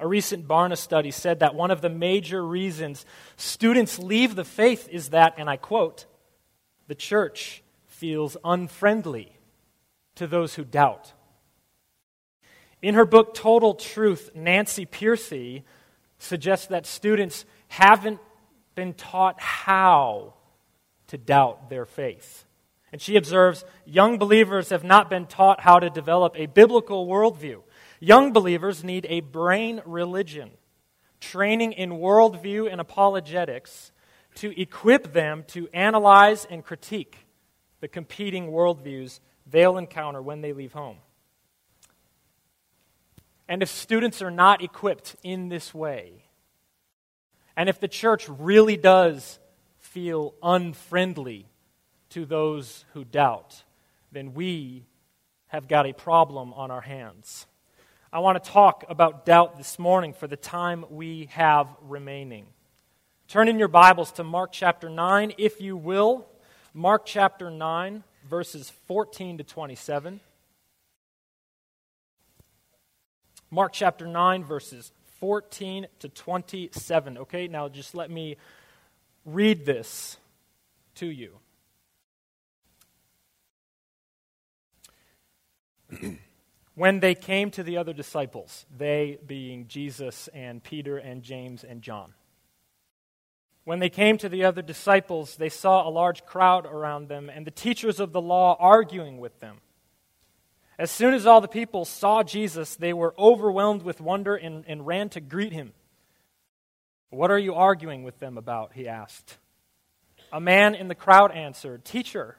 A recent Barna study said that one of the major reasons students leave the faith is that, and I quote, the church feels unfriendly to those who doubt. In her book, Total Truth, Nancy Pearcey suggests that students haven't been taught how to doubt their faith. And she observes young believers have not been taught how to develop a biblical worldview. Young believers need a brain religion, training in worldview and apologetics to equip them to analyze and critique the competing worldviews they'll encounter when they leave home. And if students are not equipped in this way, and if the church really does feel unfriendly to those who doubt, then we have got a problem on our hands. I want to talk about doubt this morning for the time we have remaining. Turn in your Bibles to Mark chapter 9, if you will. Mark chapter 9, verses 14 to 27. Mark chapter 9, verses 14 to 27. Okay, now just let me read this to you. when they came to the other disciples, they being Jesus and Peter and James and John. When they came to the other disciples, they saw a large crowd around them and the teachers of the law arguing with them. As soon as all the people saw Jesus, they were overwhelmed with wonder and, and ran to greet him. What are you arguing with them about? He asked. A man in the crowd answered, Teacher,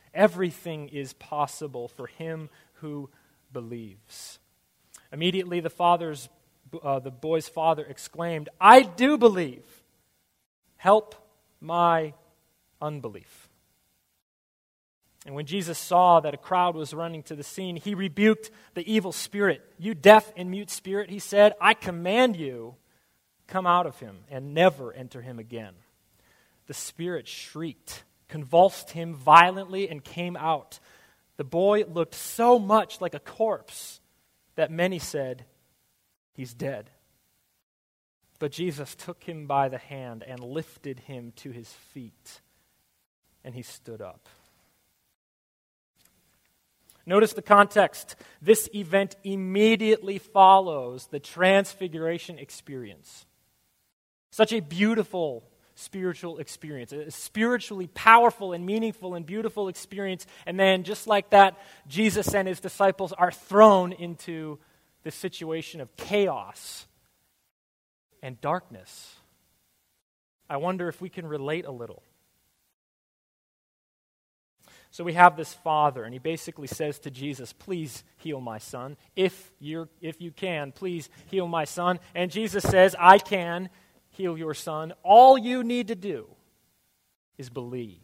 Everything is possible for him who believes. Immediately, the father's, uh, the boy's father exclaimed, "I do believe. Help my unbelief." And when Jesus saw that a crowd was running to the scene, he rebuked the evil spirit. You deaf and mute spirit, he said, I command you, come out of him and never enter him again. The spirit shrieked convulsed him violently, and came out. The boy looked so much like a corpse that many said, He's dead. But Jesus took him by the hand and lifted him to his feet, and he stood up. Notice the context. This event immediately follows the transfiguration experience. Such a beautiful spiritual experience, a spiritually powerful and meaningful and beautiful experience. And then, just like that, Jesus and his disciples are thrown into this situation of chaos and darkness. I wonder if we can relate a little. So we have this father, and he basically says to Jesus, Please heal my son. If, you're, if you can, please heal my son. And Jesus says, I can heal your son. All you need to do is believe.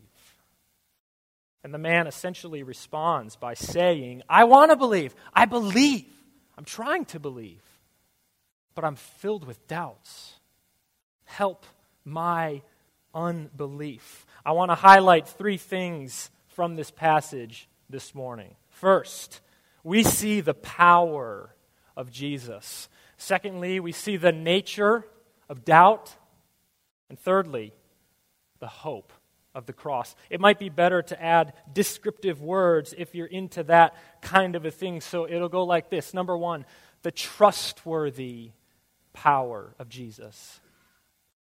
And the man essentially responds by saying, I want to believe. I believe. I'm trying to believe. But I'm filled with doubts. Help my unbelief. I want to highlight three things from this passage this morning. First, we see the power of Jesus. Secondly, we see the nature of doubt. And thirdly, the hope of the cross. It might be better to add descriptive words if you're into that kind of a thing. So it'll go like this Number one, the trustworthy power of Jesus.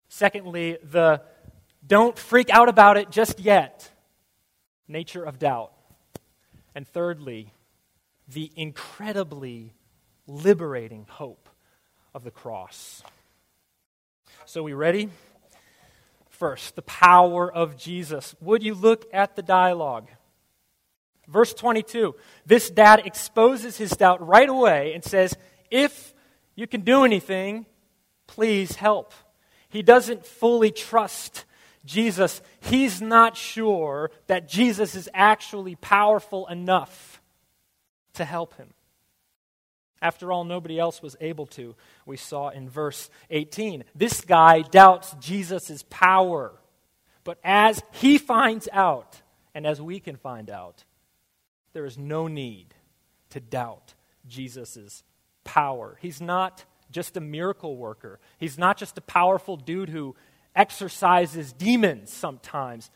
Secondly, the don't freak out about it just yet nature of doubt. And thirdly, the incredibly liberating hope of the cross. So, we ready? First, the power of Jesus. Would you look at the dialogue? Verse 22 this dad exposes his doubt right away and says, If you can do anything, please help. He doesn't fully trust Jesus. He's not sure that Jesus is actually powerful enough to help him. After all, nobody else was able to. We saw in verse 18. This guy doubts Jesus' power. But as he finds out, and as we can find out, there is no need to doubt Jesus' power. He's not just a miracle worker, he's not just a powerful dude who exorcises demons sometimes.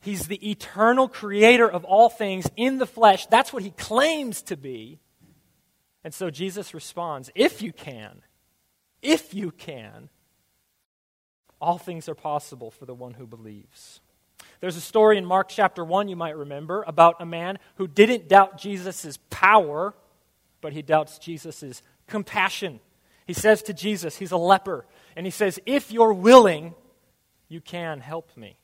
He's the eternal creator of all things in the flesh. That's what he claims to be. And so Jesus responds If you can, if you can, all things are possible for the one who believes. There's a story in Mark chapter 1, you might remember, about a man who didn't doubt Jesus' power, but he doubts Jesus' compassion. He says to Jesus, he's a leper, and he says, If you're willing, you can help me.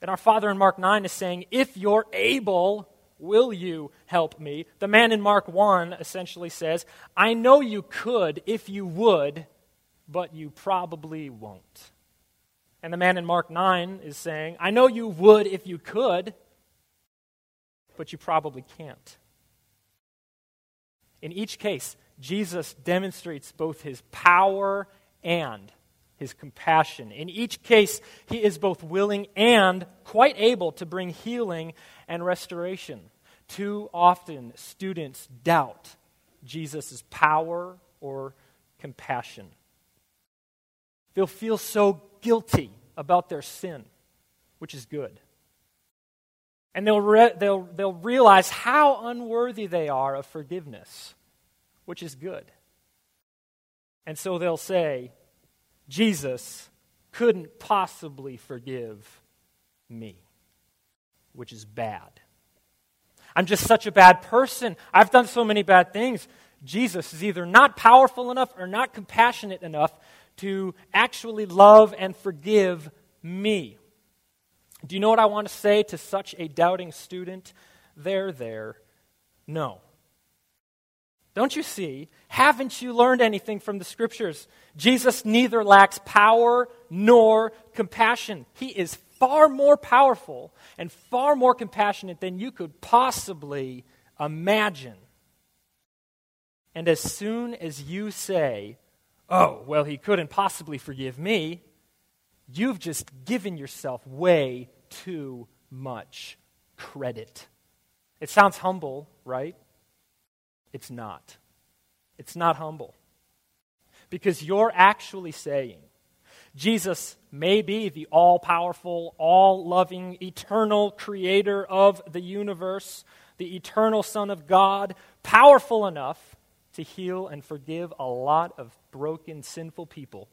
And our Father in Mark 9 is saying, If you're able, will you help me? The man in Mark 1 essentially says, I know you could if you would, but you probably won't. And the man in Mark 9 is saying, I know you would if you could, but you probably can't. In each case, Jesus demonstrates both his power and his compassion. In each case, he is both willing and quite able to bring healing and restoration. Too often, students doubt Jesus' power or compassion. They'll feel so guilty about their sin, which is good. And they'll, re- they'll, they'll realize how unworthy they are of forgiveness, which is good. And so they'll say, Jesus couldn't possibly forgive me, which is bad. I'm just such a bad person. I've done so many bad things. Jesus is either not powerful enough or not compassionate enough to actually love and forgive me. Do you know what I want to say to such a doubting student? There, there. No. Don't you see? Haven't you learned anything from the scriptures? Jesus neither lacks power nor compassion. He is far more powerful and far more compassionate than you could possibly imagine. And as soon as you say, oh, well, he couldn't possibly forgive me, you've just given yourself way too much credit. It sounds humble, right? It's not. It's not humble. Because you're actually saying, Jesus may be the all powerful, all loving, eternal creator of the universe, the eternal Son of God, powerful enough to heal and forgive a lot of broken, sinful people.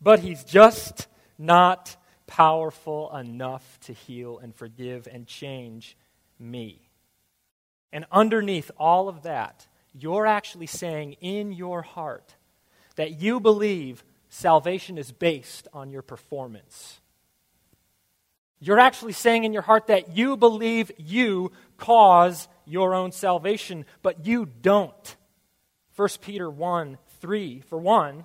But he's just not powerful enough to heal and forgive and change me. And underneath all of that, you're actually saying in your heart that you believe salvation is based on your performance. You're actually saying in your heart that you believe you cause your own salvation, but you don't. 1 Peter 1 3, for one,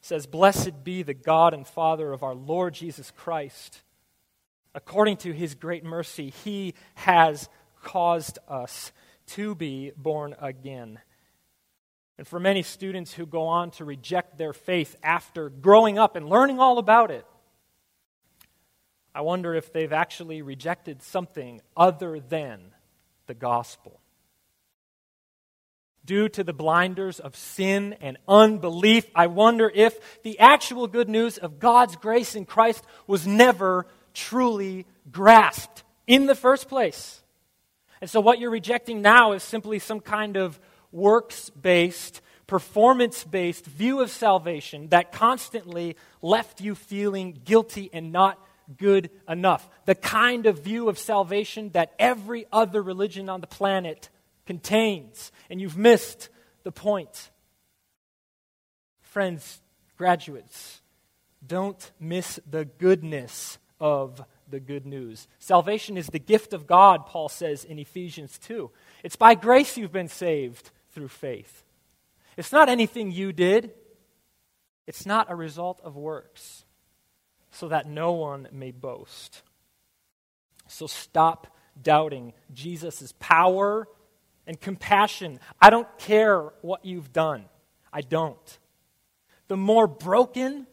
says, Blessed be the God and Father of our Lord Jesus Christ. According to his great mercy, he has caused us to be born again. And for many students who go on to reject their faith after growing up and learning all about it, I wonder if they've actually rejected something other than the gospel due to the blinders of sin and unbelief. I wonder if the actual good news of God's grace in Christ was never truly grasped in the first place. And so, what you're rejecting now is simply some kind of works based performance based view of salvation that constantly left you feeling guilty and not good enough. The kind of view of salvation that every other religion on the planet contains. And you've missed the point. Friends, graduates, don't miss the goodness of the good news. Salvation is the gift of God, Paul says in Ephesians 2. It's by grace you've been saved through faith. It's not anything you did, it's not a result of works, so that no one may boast. So stop doubting Jesus' power and compassion. I don't care what you've done. I don't. The more broken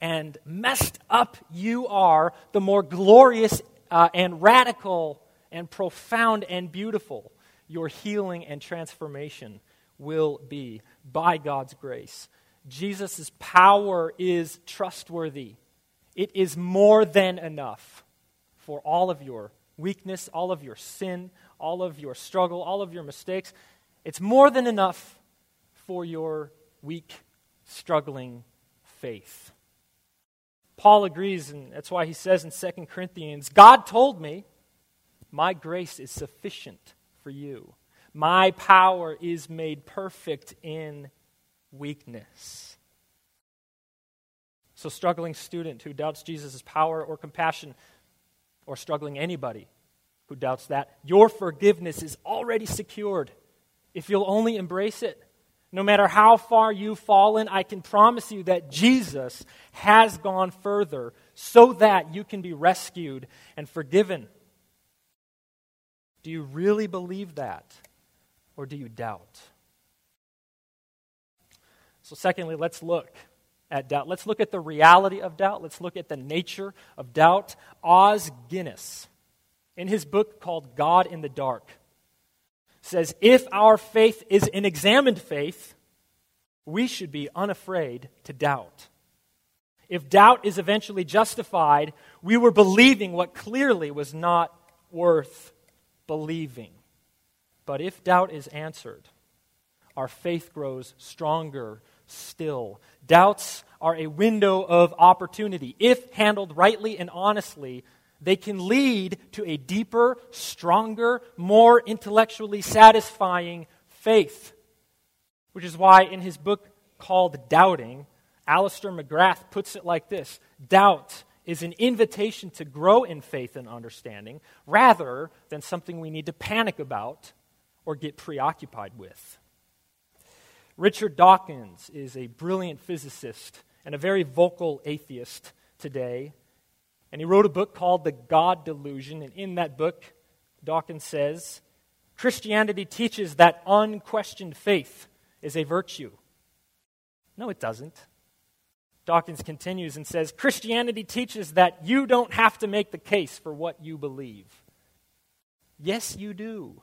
and messed up you are, the more glorious uh, and radical and profound and beautiful your healing and transformation will be by God's grace. Jesus' power is trustworthy. It is more than enough for all of your weakness, all of your sin, all of your struggle, all of your mistakes. It's more than enough for your weak, struggling faith. Paul agrees, and that's why he says in 2 Corinthians God told me, My grace is sufficient for you. My power is made perfect in weakness. So, struggling student who doubts Jesus' power or compassion, or struggling anybody who doubts that, your forgiveness is already secured if you'll only embrace it. No matter how far you've fallen, I can promise you that Jesus has gone further so that you can be rescued and forgiven. Do you really believe that? Or do you doubt? So, secondly, let's look at doubt. Let's look at the reality of doubt. Let's look at the nature of doubt. Os Guinness, in his book called God in the Dark, says if our faith is an examined faith, we should be unafraid to doubt. If doubt is eventually justified, we were believing what clearly was not worth believing. But if doubt is answered, our faith grows stronger still. Doubts are a window of opportunity. If handled rightly and honestly, they can lead to a deeper, stronger, more intellectually satisfying faith. Which is why in his book called Doubting, Alister McGrath puts it like this Doubt is an invitation to grow in faith and understanding rather than something we need to panic about or get preoccupied with. Richard Dawkins is a brilliant physicist and a very vocal atheist today. And he wrote a book called The God Delusion. And in that book, Dawkins says Christianity teaches that unquestioned faith is a virtue. No, it doesn't. Dawkins continues and says Christianity teaches that you don't have to make the case for what you believe. Yes, you do.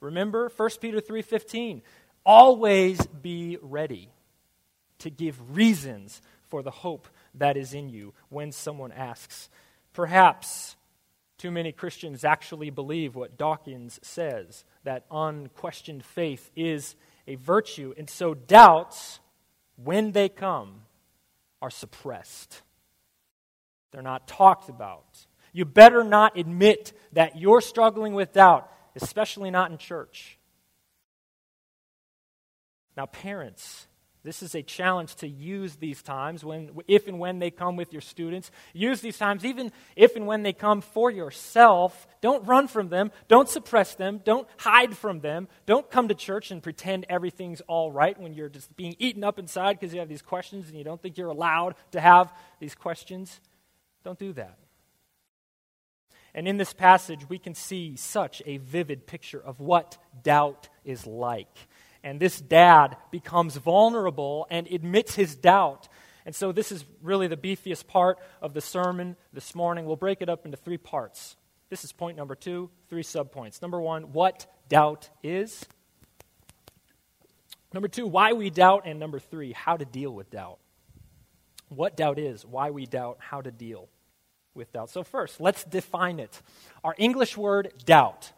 Remember 1 Peter 3:15, always be ready to give reasons for the hope that is in you when someone asks. Perhaps too many Christians actually believe what Dawkins says that unquestioned faith is a virtue, and so doubts, when they come, are suppressed. They're not talked about. You better not admit that you're struggling with doubt, especially not in church. Now, parents, this is a challenge to use these times when, if and when they come with your students. Use these times even if and when they come for yourself. Don't run from them. Don't suppress them. Don't hide from them. Don't come to church and pretend everything's all right when you're just being eaten up inside because you have these questions and you don't think you're allowed to have these questions. Don't do that. And in this passage, we can see such a vivid picture of what doubt is like and this dad becomes vulnerable and admits his doubt. And so, this is really the beefiest part of the sermon this morning. We'll break it up into three parts. This is point number two, three subpoints. Number one, what doubt is. Number two, why we doubt. And number three, how to deal with doubt. What doubt is, why we doubt, how to deal with doubt. So, first, let's define it. Our English word doubt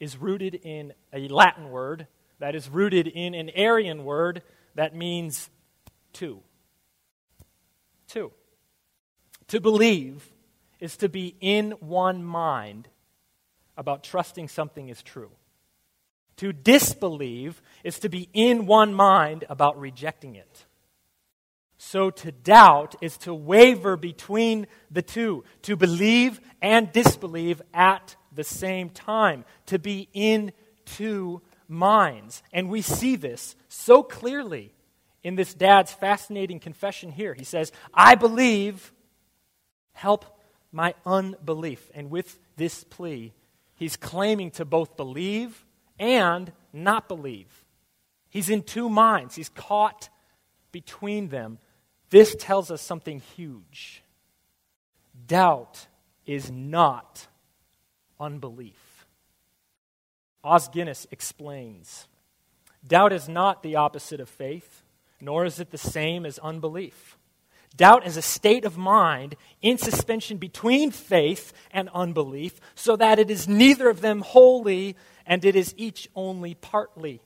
is rooted in a Latin word that is rooted in an Aryan word that means two. Two. To believe is to be in one mind about trusting something is true. To disbelieve is to be in one mind about rejecting it. So to doubt is to waver between the two, to believe and disbelieve at the same time, to be in two minds. And we see this so clearly in this dad's fascinating confession here. He says, I believe, help my unbelief. And with this plea, he's claiming to both believe and not believe. He's in two minds, he's caught between them. This tells us something huge. Doubt is not unbelief. Os Guinness explains Doubt is not the opposite of faith, nor is it the same as unbelief. Doubt is a state of mind in suspension between faith and unbelief, so that it is neither of them wholly and it is each only partly.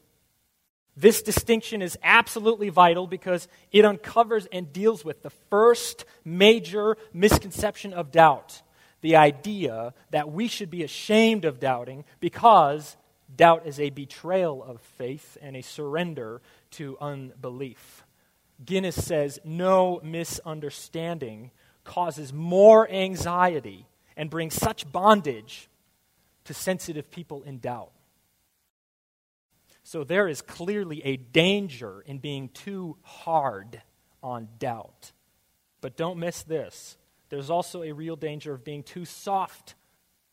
This distinction is absolutely vital because it uncovers and deals with the first major misconception of doubt the idea that we should be ashamed of doubting because doubt is a betrayal of faith and a surrender to unbelief. Guinness says no misunderstanding causes more anxiety and brings such bondage to sensitive people in doubt. So there is clearly a danger in being too hard on doubt. But don't miss this. There's also a real danger of being too soft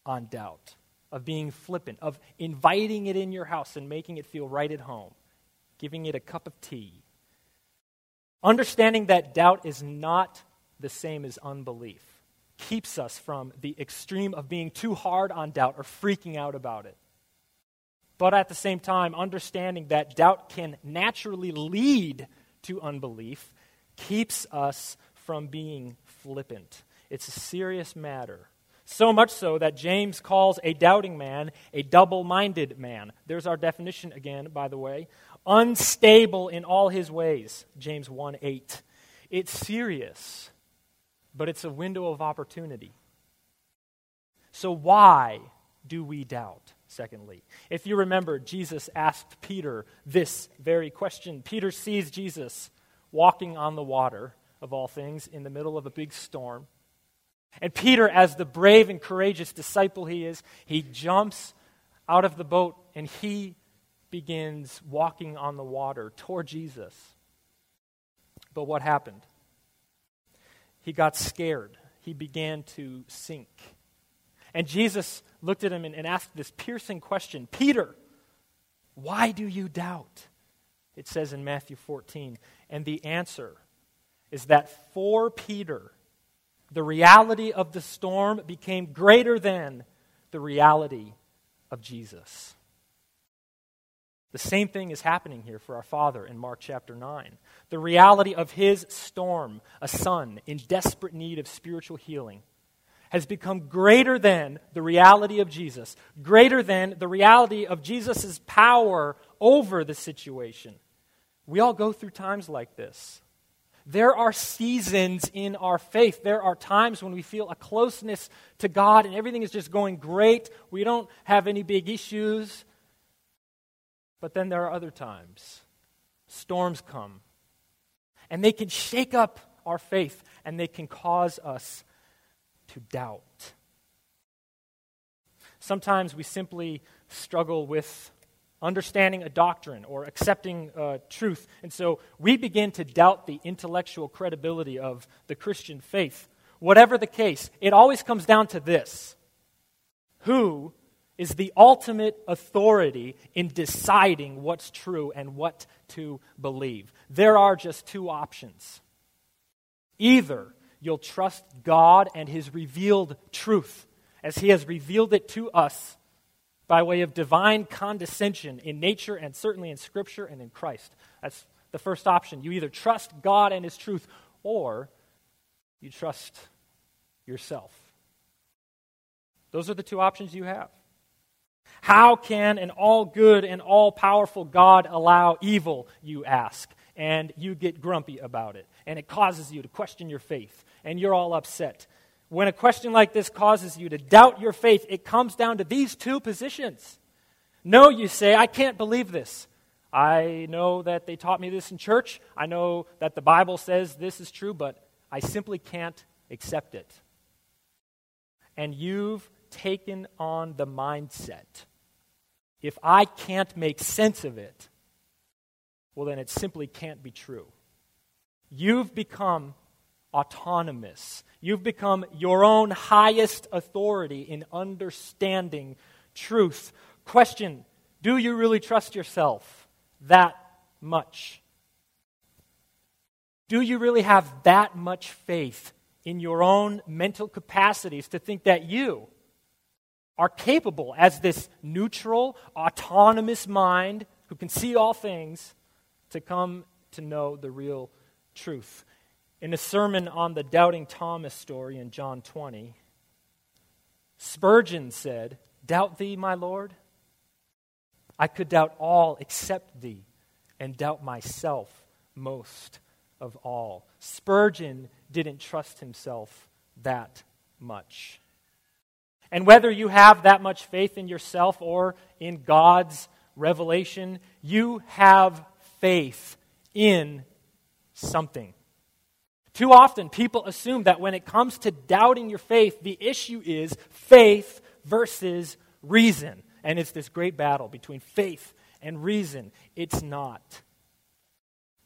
on doubt, of being flippant, of inviting it in your house and making it feel right at home, giving it a cup of tea Understanding that doubt is not the same as unbelief keeps us from the extreme of being too hard on doubt or freaking out about it. But at the same time, understanding that doubt can naturally lead to unbelief keeps us from being flippant. It's a serious matter. So much so that James calls a doubting man a double minded man. There's our definition again, by the way unstable in all his ways, James 1 8. It's serious, but it's a window of opportunity. So, why do we doubt? Secondly, if you remember, Jesus asked Peter this very question. Peter sees Jesus walking on the water, of all things, in the middle of a big storm. And Peter, as the brave and courageous disciple he is, he jumps out of the boat and he begins walking on the water toward Jesus. But what happened? He got scared. He began to sink. And Jesus looked at him and, and asked this piercing question Peter, why do you doubt? It says in Matthew 14. And the answer is that for Peter, the reality of the storm became greater than the reality of Jesus. The same thing is happening here for our Father in Mark chapter 9. The reality of his storm, a son in desperate need of spiritual healing, has become greater than the reality of Jesus, greater than the reality of Jesus' power over the situation. We all go through times like this. There are seasons in our faith. There are times when we feel a closeness to God and everything is just going great. We don't have any big issues. But then there are other times. Storms come. And they can shake up our faith and they can cause us to doubt. Sometimes we simply struggle with understanding a doctrine or accepting uh, truth. And so we begin to doubt the intellectual credibility of the Christian faith. Whatever the case, it always comes down to this Who is the ultimate authority in deciding what's true and what to believe. There are just two options. Either you'll trust God and His revealed truth as He has revealed it to us by way of divine condescension in nature and certainly in Scripture and in Christ. That's the first option. You either trust God and His truth or you trust yourself. Those are the two options you have. How can an all good and all powerful God allow evil, you ask? And you get grumpy about it. And it causes you to question your faith. And you're all upset. When a question like this causes you to doubt your faith, it comes down to these two positions. No, you say, I can't believe this. I know that they taught me this in church. I know that the Bible says this is true, but I simply can't accept it. And you've taken on the mindset if I can't make sense of it, well, then it simply can't be true. You've become autonomous. You've become your own highest authority in understanding truth. Question Do you really trust yourself that much? Do you really have that much faith in your own mental capacities to think that you are capable as this neutral, autonomous mind who can see all things to come to know the real truth. In a sermon on the doubting Thomas story in John 20, Spurgeon said, Doubt thee, my Lord? I could doubt all except thee, and doubt myself most of all. Spurgeon didn't trust himself that much. And whether you have that much faith in yourself or in God's revelation, you have faith in something. Too often, people assume that when it comes to doubting your faith, the issue is faith versus reason. And it's this great battle between faith and reason. It's not.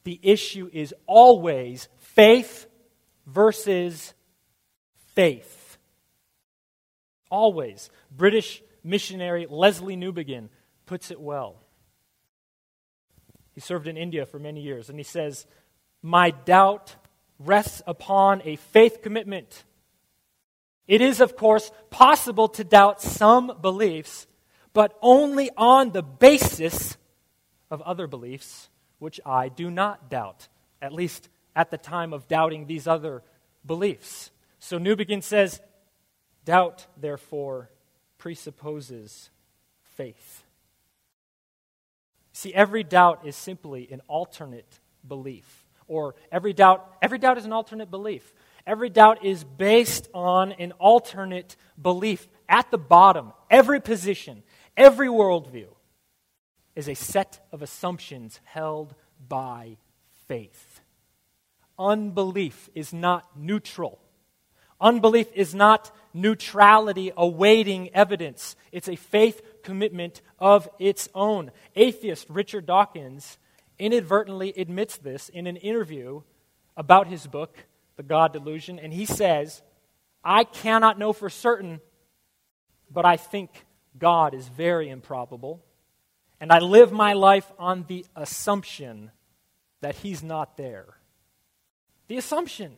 The issue is always faith versus faith. Always. British missionary Lesslie Newbigin puts it well. He served in India for many years, and he says, My doubt rests upon a faith commitment. It is, of course, possible to doubt some beliefs, but only on the basis of other beliefs, which I do not doubt, at least at the time of doubting these other beliefs. So Newbigin says, Doubt, therefore, presupposes faith. See, every doubt is simply an alternate belief. Or every doubt, every doubt is an alternate belief. Every doubt is based on an alternate belief. At the bottom, every position, every worldview is a set of assumptions held by faith. Unbelief is not neutral. Unbelief is not neutrality awaiting evidence, it's a faith commitment of its own. Atheist Richard Dawkins inadvertently admits this in an interview about his book, The God Delusion, and he says, I cannot know for certain, but I think God is very improbable, and I live my life on the assumption that He's not there. The assumption.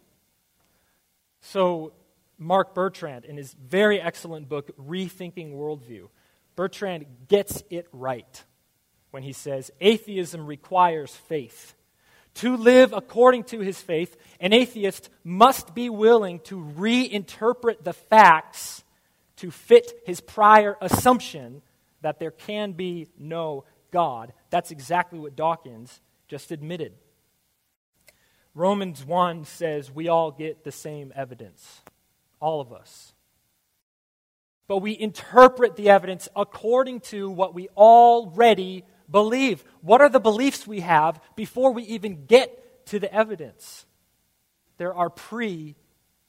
So, Mark Bertrand, in his very excellent book, Rethinking Worldview, Bertrand gets it right when he says atheism requires faith. To live according to his faith, an atheist must be willing to reinterpret the facts to fit his prior assumption that there can be no God. That's exactly what Dawkins just admitted. Romans 1 says we all get the same evidence, all of us. But we interpret the evidence according to what we already believe. What are the beliefs we have before we even get to the evidence? There are pre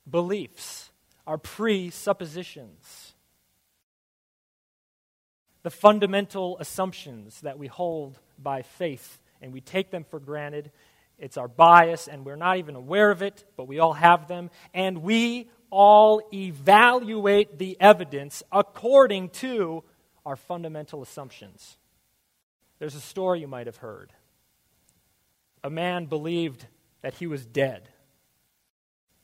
beliefs, our presuppositions. The fundamental assumptions that we hold by faith and we take them for granted it's our bias, and we're not even aware of it, but we all have them. And we all evaluate the evidence according to our fundamental assumptions. There's a story you might have heard. A man believed that he was dead.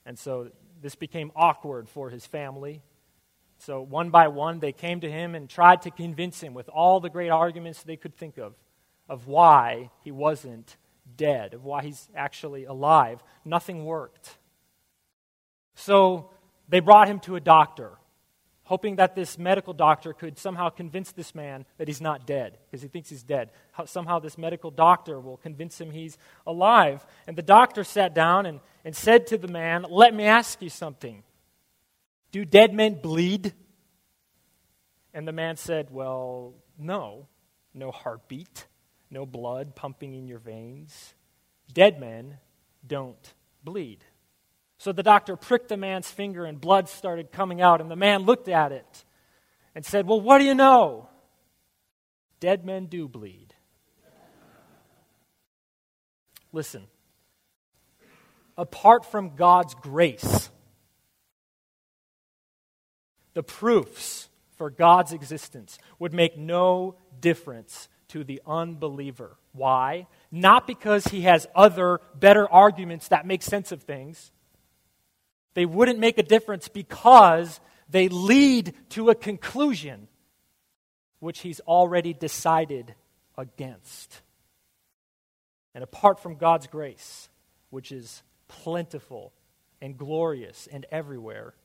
And so this became awkward for his family. So one by one, they came to him and tried to convince him with all the great arguments they could think of of why he wasn't dead, of why he's actually alive. Nothing worked. So they brought him to a doctor, hoping that this medical doctor could somehow convince this man that he's not dead, because he thinks he's dead. How, somehow this medical doctor will convince him he's alive. And the doctor sat down and, and said to the man, Let me ask you something. Do dead men bleed? And the man said, Well, no. No heartbeat, no blood pumping in your veins. Dead men don't bleed. So the doctor pricked the man's finger and blood started coming out, and the man looked at it and said, Well, what do you know? Dead men do bleed. Listen, apart from God's grace, the proofs for God's existence would make no difference to the unbeliever. Why? Not because he has other better arguments that make sense of things they wouldn't make a difference because they lead to a conclusion which he's already decided against. And apart from God's grace, which is plentiful and glorious and everywhere,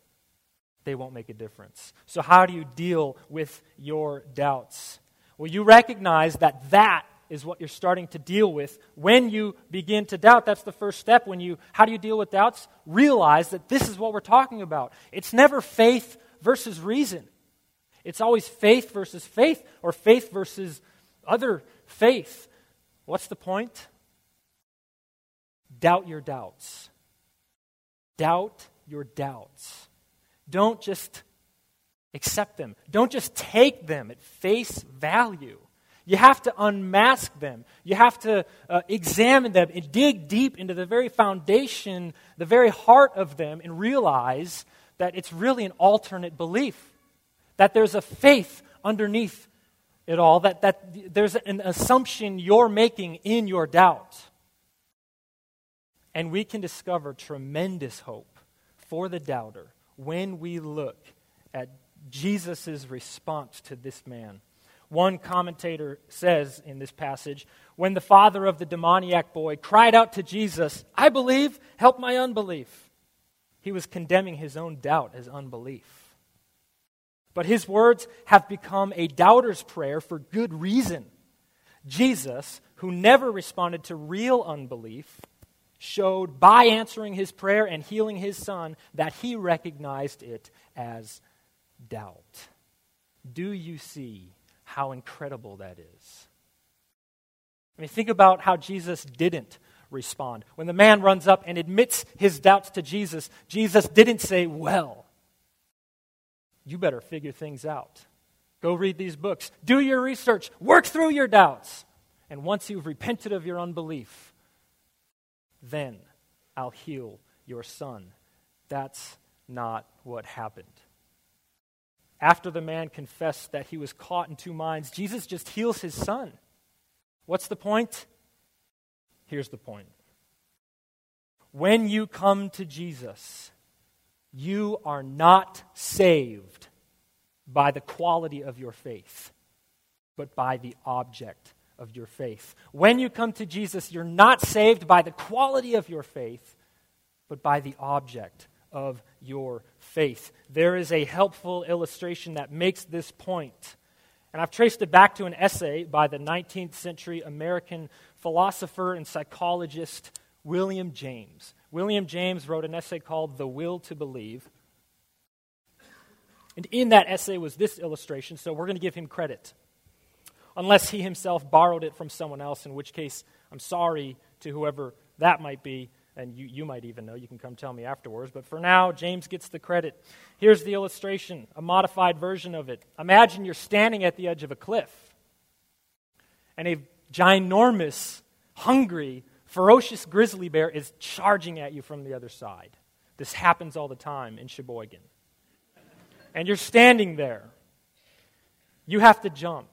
they won't make a difference. So, how do you deal with your doubts? Well, you recognize that that is what you're starting to deal with when you begin to doubt. That's the first step. When you, how do you deal with doubts? Realize that this is what we're talking about. It's never faith versus reason. It's always faith versus faith or faith versus other faith. What's the point? Doubt your doubts. Doubt your doubts. Don't just accept them. Don't just take them at face value. You have to unmask them. You have to uh, examine them and dig deep into the very foundation, the very heart of them, and realize that it's really an alternate belief. That there's a faith underneath it all, that, that there's an assumption you're making in your doubt. And we can discover tremendous hope for the doubter when we look at Jesus' response to this man. One commentator says in this passage when the father of the demoniac boy cried out to Jesus, I believe, help my unbelief, he was condemning his own doubt as unbelief. But his words have become a doubter's prayer for good reason. Jesus, who never responded to real unbelief, showed by answering his prayer and healing his son that he recognized it as doubt. Do you see how incredible that is. I mean, think about how Jesus didn't respond. When the man runs up and admits his doubts to Jesus, Jesus didn't say, Well, you better figure things out. Go read these books, do your research, work through your doubts. And once you've repented of your unbelief, then I'll heal your son. That's not what happened after the man confessed that he was caught in two minds, Jesus just heals his son. What's the point? Here's the point. When you come to Jesus, you are not saved by the quality of your faith, but by the object of your faith. When you come to Jesus, you're not saved by the quality of your faith, but by the object of your faith. There is a helpful illustration that makes this point. And I've traced it back to an essay by the 19th century American philosopher and psychologist William James. William James wrote an essay called The Will to Believe. And in that essay was this illustration, so we're going to give him credit. Unless he himself borrowed it from someone else, in which case I'm sorry to whoever that might be and you, you might even know. You can come tell me afterwards. But for now, James gets the credit. Here's the illustration, a modified version of it. Imagine you're standing at the edge of a cliff, and a ginormous, hungry, ferocious grizzly bear is charging at you from the other side. This happens all the time in Sheboygan. And you're standing there. You have to jump.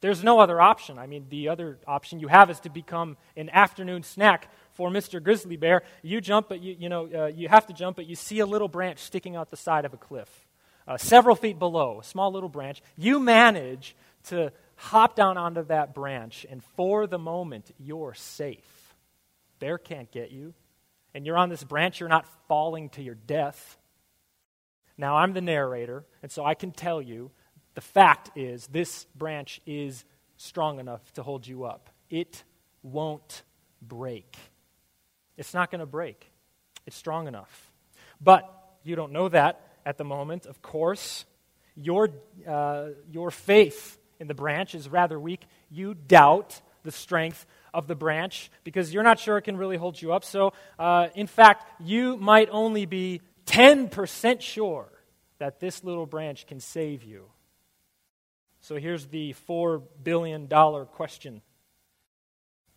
There's no other option. I mean, the other option you have is to become an afternoon snack for Mr. Grizzly Bear. You jump, but you, you know, uh, you have to jump, but you see a little branch sticking out the side of a cliff, uh, several feet below, a small little branch. You manage to hop down onto that branch, and for the moment, you're safe. Bear can't get you. And you're on this branch, you're not falling to your death. Now, I'm the narrator, and so I can tell you the fact is this branch is strong enough to hold you up. It won't break. It's not going to break. It's strong enough. But you don't know that at the moment, of course. Your, uh, your faith in the branch is rather weak. You doubt the strength of the branch because you're not sure it can really hold you up. So, uh, in fact, you might only be 10% sure that this little branch can save you. So, here's the $4 billion question.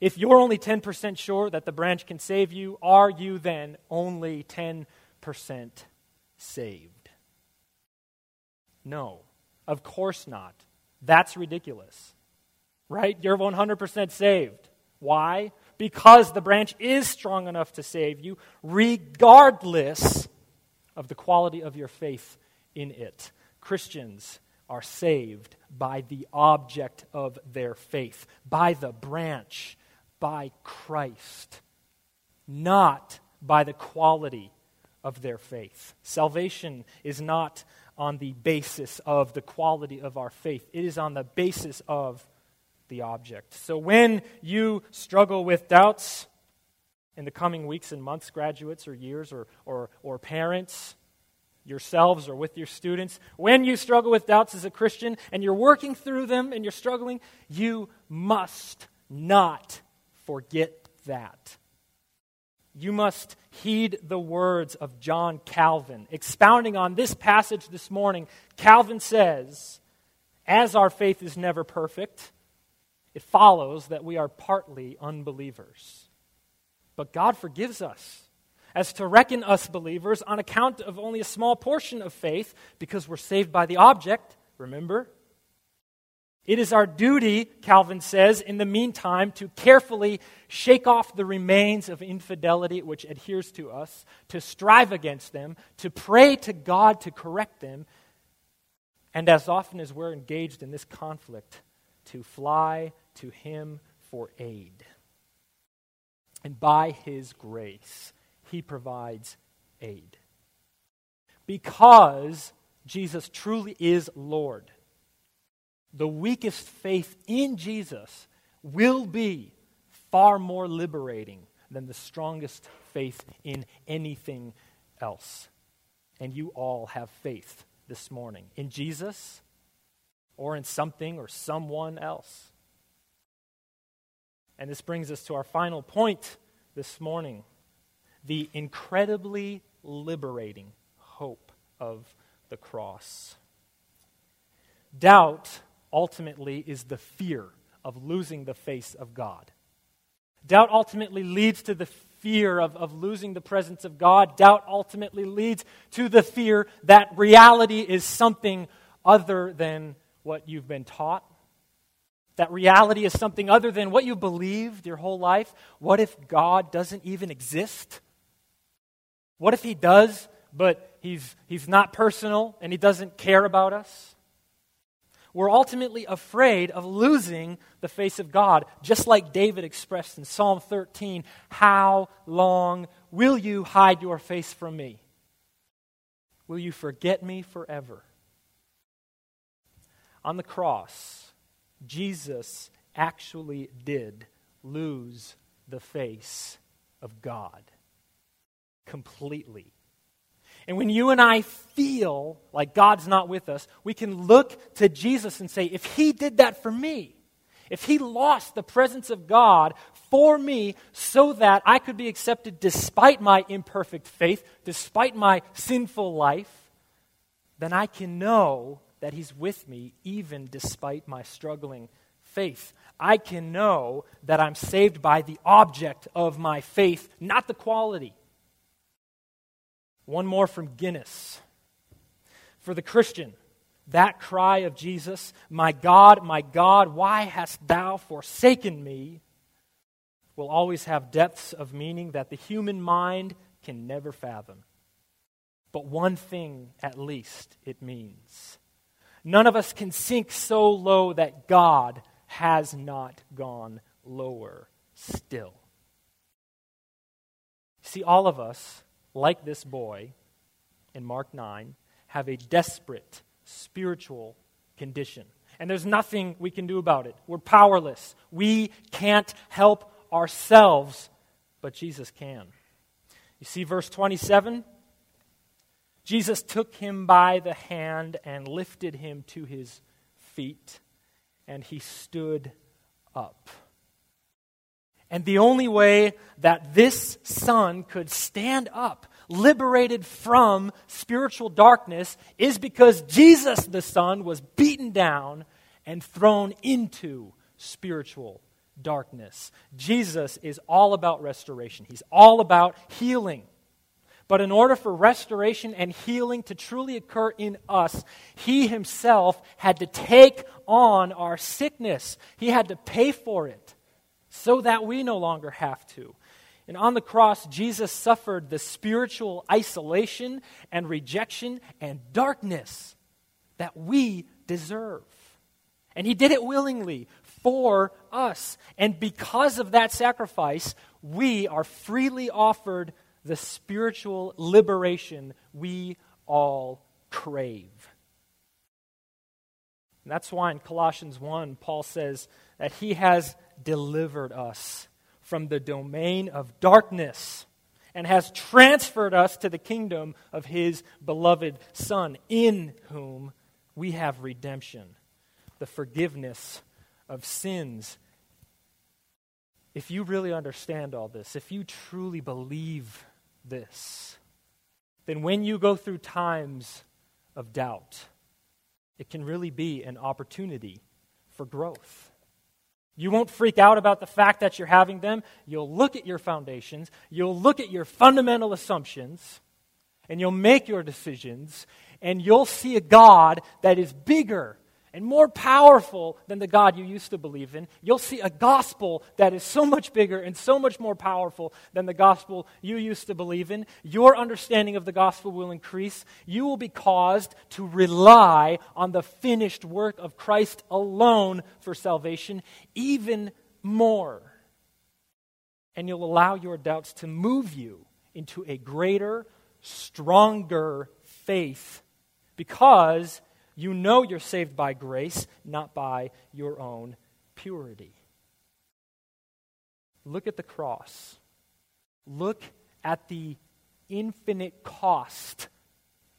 If you're only 10% sure that the branch can save you, are you then only 10% saved? No, of course not. That's ridiculous. Right? You're 100% saved. Why? Because the branch is strong enough to save you, regardless of the quality of your faith in it. Christians are saved by the object of their faith, by the branch, by Christ, not by the quality of their faith. Salvation is not on the basis of the quality of our faith, it is on the basis of the object. So when you struggle with doubts in the coming weeks and months, graduates or years or, or, or parents, yourselves or with your students, when you struggle with doubts as a Christian and you're working through them and you're struggling, you must not forget that. You must heed the words of John Calvin. Expounding on this passage this morning, Calvin says, As our faith is never perfect, it follows that we are partly unbelievers. But God forgives us as to reckon us believers on account of only a small portion of faith because we're saved by the object, remember? It is our duty, Calvin says, in the meantime, to carefully shake off the remains of infidelity which adheres to us, to strive against them, to pray to God to correct them, and as often as we're engaged in this conflict, to fly to Him for aid. And by His grace, He provides aid. Because Jesus truly is Lord, the weakest faith in Jesus will be far more liberating than the strongest faith in anything else. And you all have faith this morning in Jesus or in something or someone else. And this brings us to our final point this morning the incredibly liberating hope of the cross. Doubt ultimately is the fear of losing the face of God. Doubt ultimately leads to the fear of, of losing the presence of God. Doubt ultimately leads to the fear that reality is something other than what you've been taught that reality is something other than what you believed your whole life? What if God doesn't even exist? What if He does, but He's, he's not personal and He doesn't care about us? We're ultimately afraid of losing the face of God, just like David expressed in Psalm 13 How long will you hide your face from me? Will you forget me forever? On the cross, Jesus actually did lose the face of God completely. And when you and I feel like God's not with us, we can look to Jesus and say, if He did that for me, if He lost the presence of God for me so that I could be accepted despite my imperfect faith, despite my sinful life, then I can know that He's with me even despite my struggling faith. I can know that I'm saved by the object of my faith, not the quality. One more from Guinness. For the Christian, that cry of Jesus, My God, my God, why hast thou forsaken me? will always have depths of meaning that the human mind can never fathom. But one thing at least it means None of us can sink so low that God has not gone lower still. See, all of us, like this boy in Mark 9, have a desperate spiritual condition. And there's nothing we can do about it. We're powerless. We can't help ourselves, but Jesus can. You see, verse 27 Jesus took him by the hand and lifted him to his feet, and he stood up. And the only way that this son could stand up, liberated from spiritual darkness, is because Jesus the Son was beaten down and thrown into spiritual darkness. Jesus is all about restoration, He's all about healing. But in order for restoration and healing to truly occur in us, He Himself had to take on our sickness. He had to pay for it so that we no longer have to. And on the cross, Jesus suffered the spiritual isolation and rejection and darkness that we deserve. And He did it willingly for us. And because of that sacrifice, we are freely offered the spiritual liberation we all crave. And that's why in Colossians 1, Paul says that he has delivered us from the domain of darkness and has transferred us to the kingdom of his beloved Son, in whom we have redemption, the forgiveness of sins. If you really understand all this, if you truly believe this, then when you go through times of doubt, it can really be an opportunity for growth. You won't freak out about the fact that you're having them. You'll look at your foundations, you'll look at your fundamental assumptions, and you'll make your decisions, and you'll see a God that is bigger and more powerful than the God you used to believe in. You'll see a gospel that is so much bigger and so much more powerful than the gospel you used to believe in. Your understanding of the gospel will increase. You will be caused to rely on the finished work of Christ alone for salvation even more. And you'll allow your doubts to move you into a greater, stronger faith because you know you're saved by grace, not by your own purity. Look at the cross. Look at the infinite cost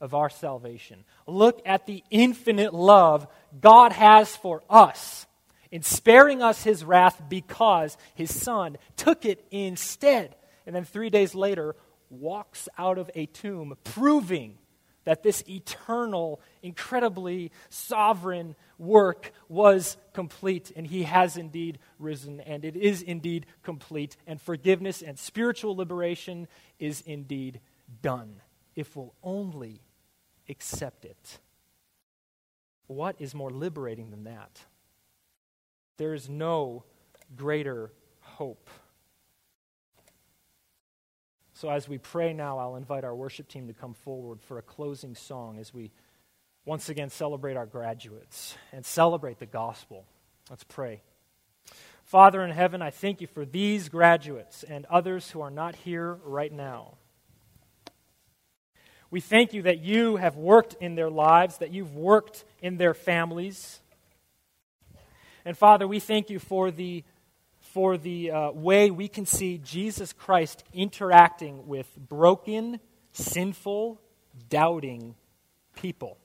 of our salvation. Look at the infinite love God has for us in sparing us his wrath because his son took it instead. And then three days later, walks out of a tomb, proving that this eternal, incredibly sovereign work was complete, and he has indeed risen, and it is indeed complete, and forgiveness and spiritual liberation is indeed done, if we'll only accept it. What is more liberating than that? There is no greater hope. So, as we pray now, I'll invite our worship team to come forward for a closing song as we once again celebrate our graduates and celebrate the gospel. Let's pray. Father in heaven, I thank you for these graduates and others who are not here right now. We thank you that you have worked in their lives, that you've worked in their families. And Father, we thank you for the for the uh, way we can see Jesus Christ interacting with broken, sinful, doubting people.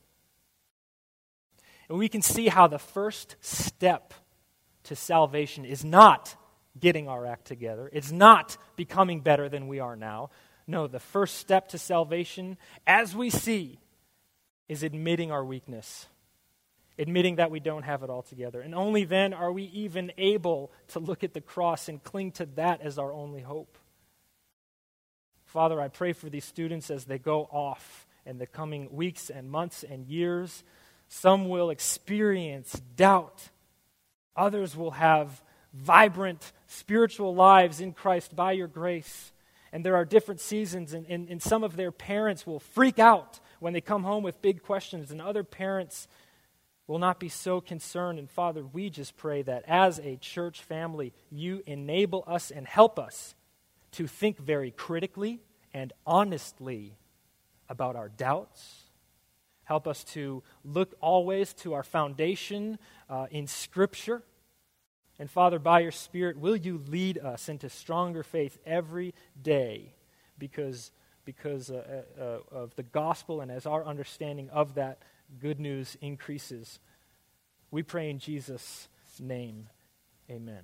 And we can see how the first step to salvation is not getting our act together, it's not becoming better than we are now. No, the first step to salvation, as we see, is admitting our weakness admitting that we don't have it all together. And only then are we even able to look at the cross and cling to that as our only hope. Father, I pray for these students as they go off in the coming weeks and months and years. Some will experience doubt, others will have vibrant spiritual lives in Christ by your grace. And there are different seasons, and, and, and some of their parents will freak out when they come home with big questions, and other parents will not be so concerned. And Father, we just pray that as a church family, you enable us and help us to think very critically and honestly about our doubts. Help us to look always to our foundation uh, in Scripture. And Father, by your Spirit, will you lead us into stronger faith every day because, because uh, uh, uh of the gospel and as our understanding of that good news increases? We pray in Jesus' name. Amen.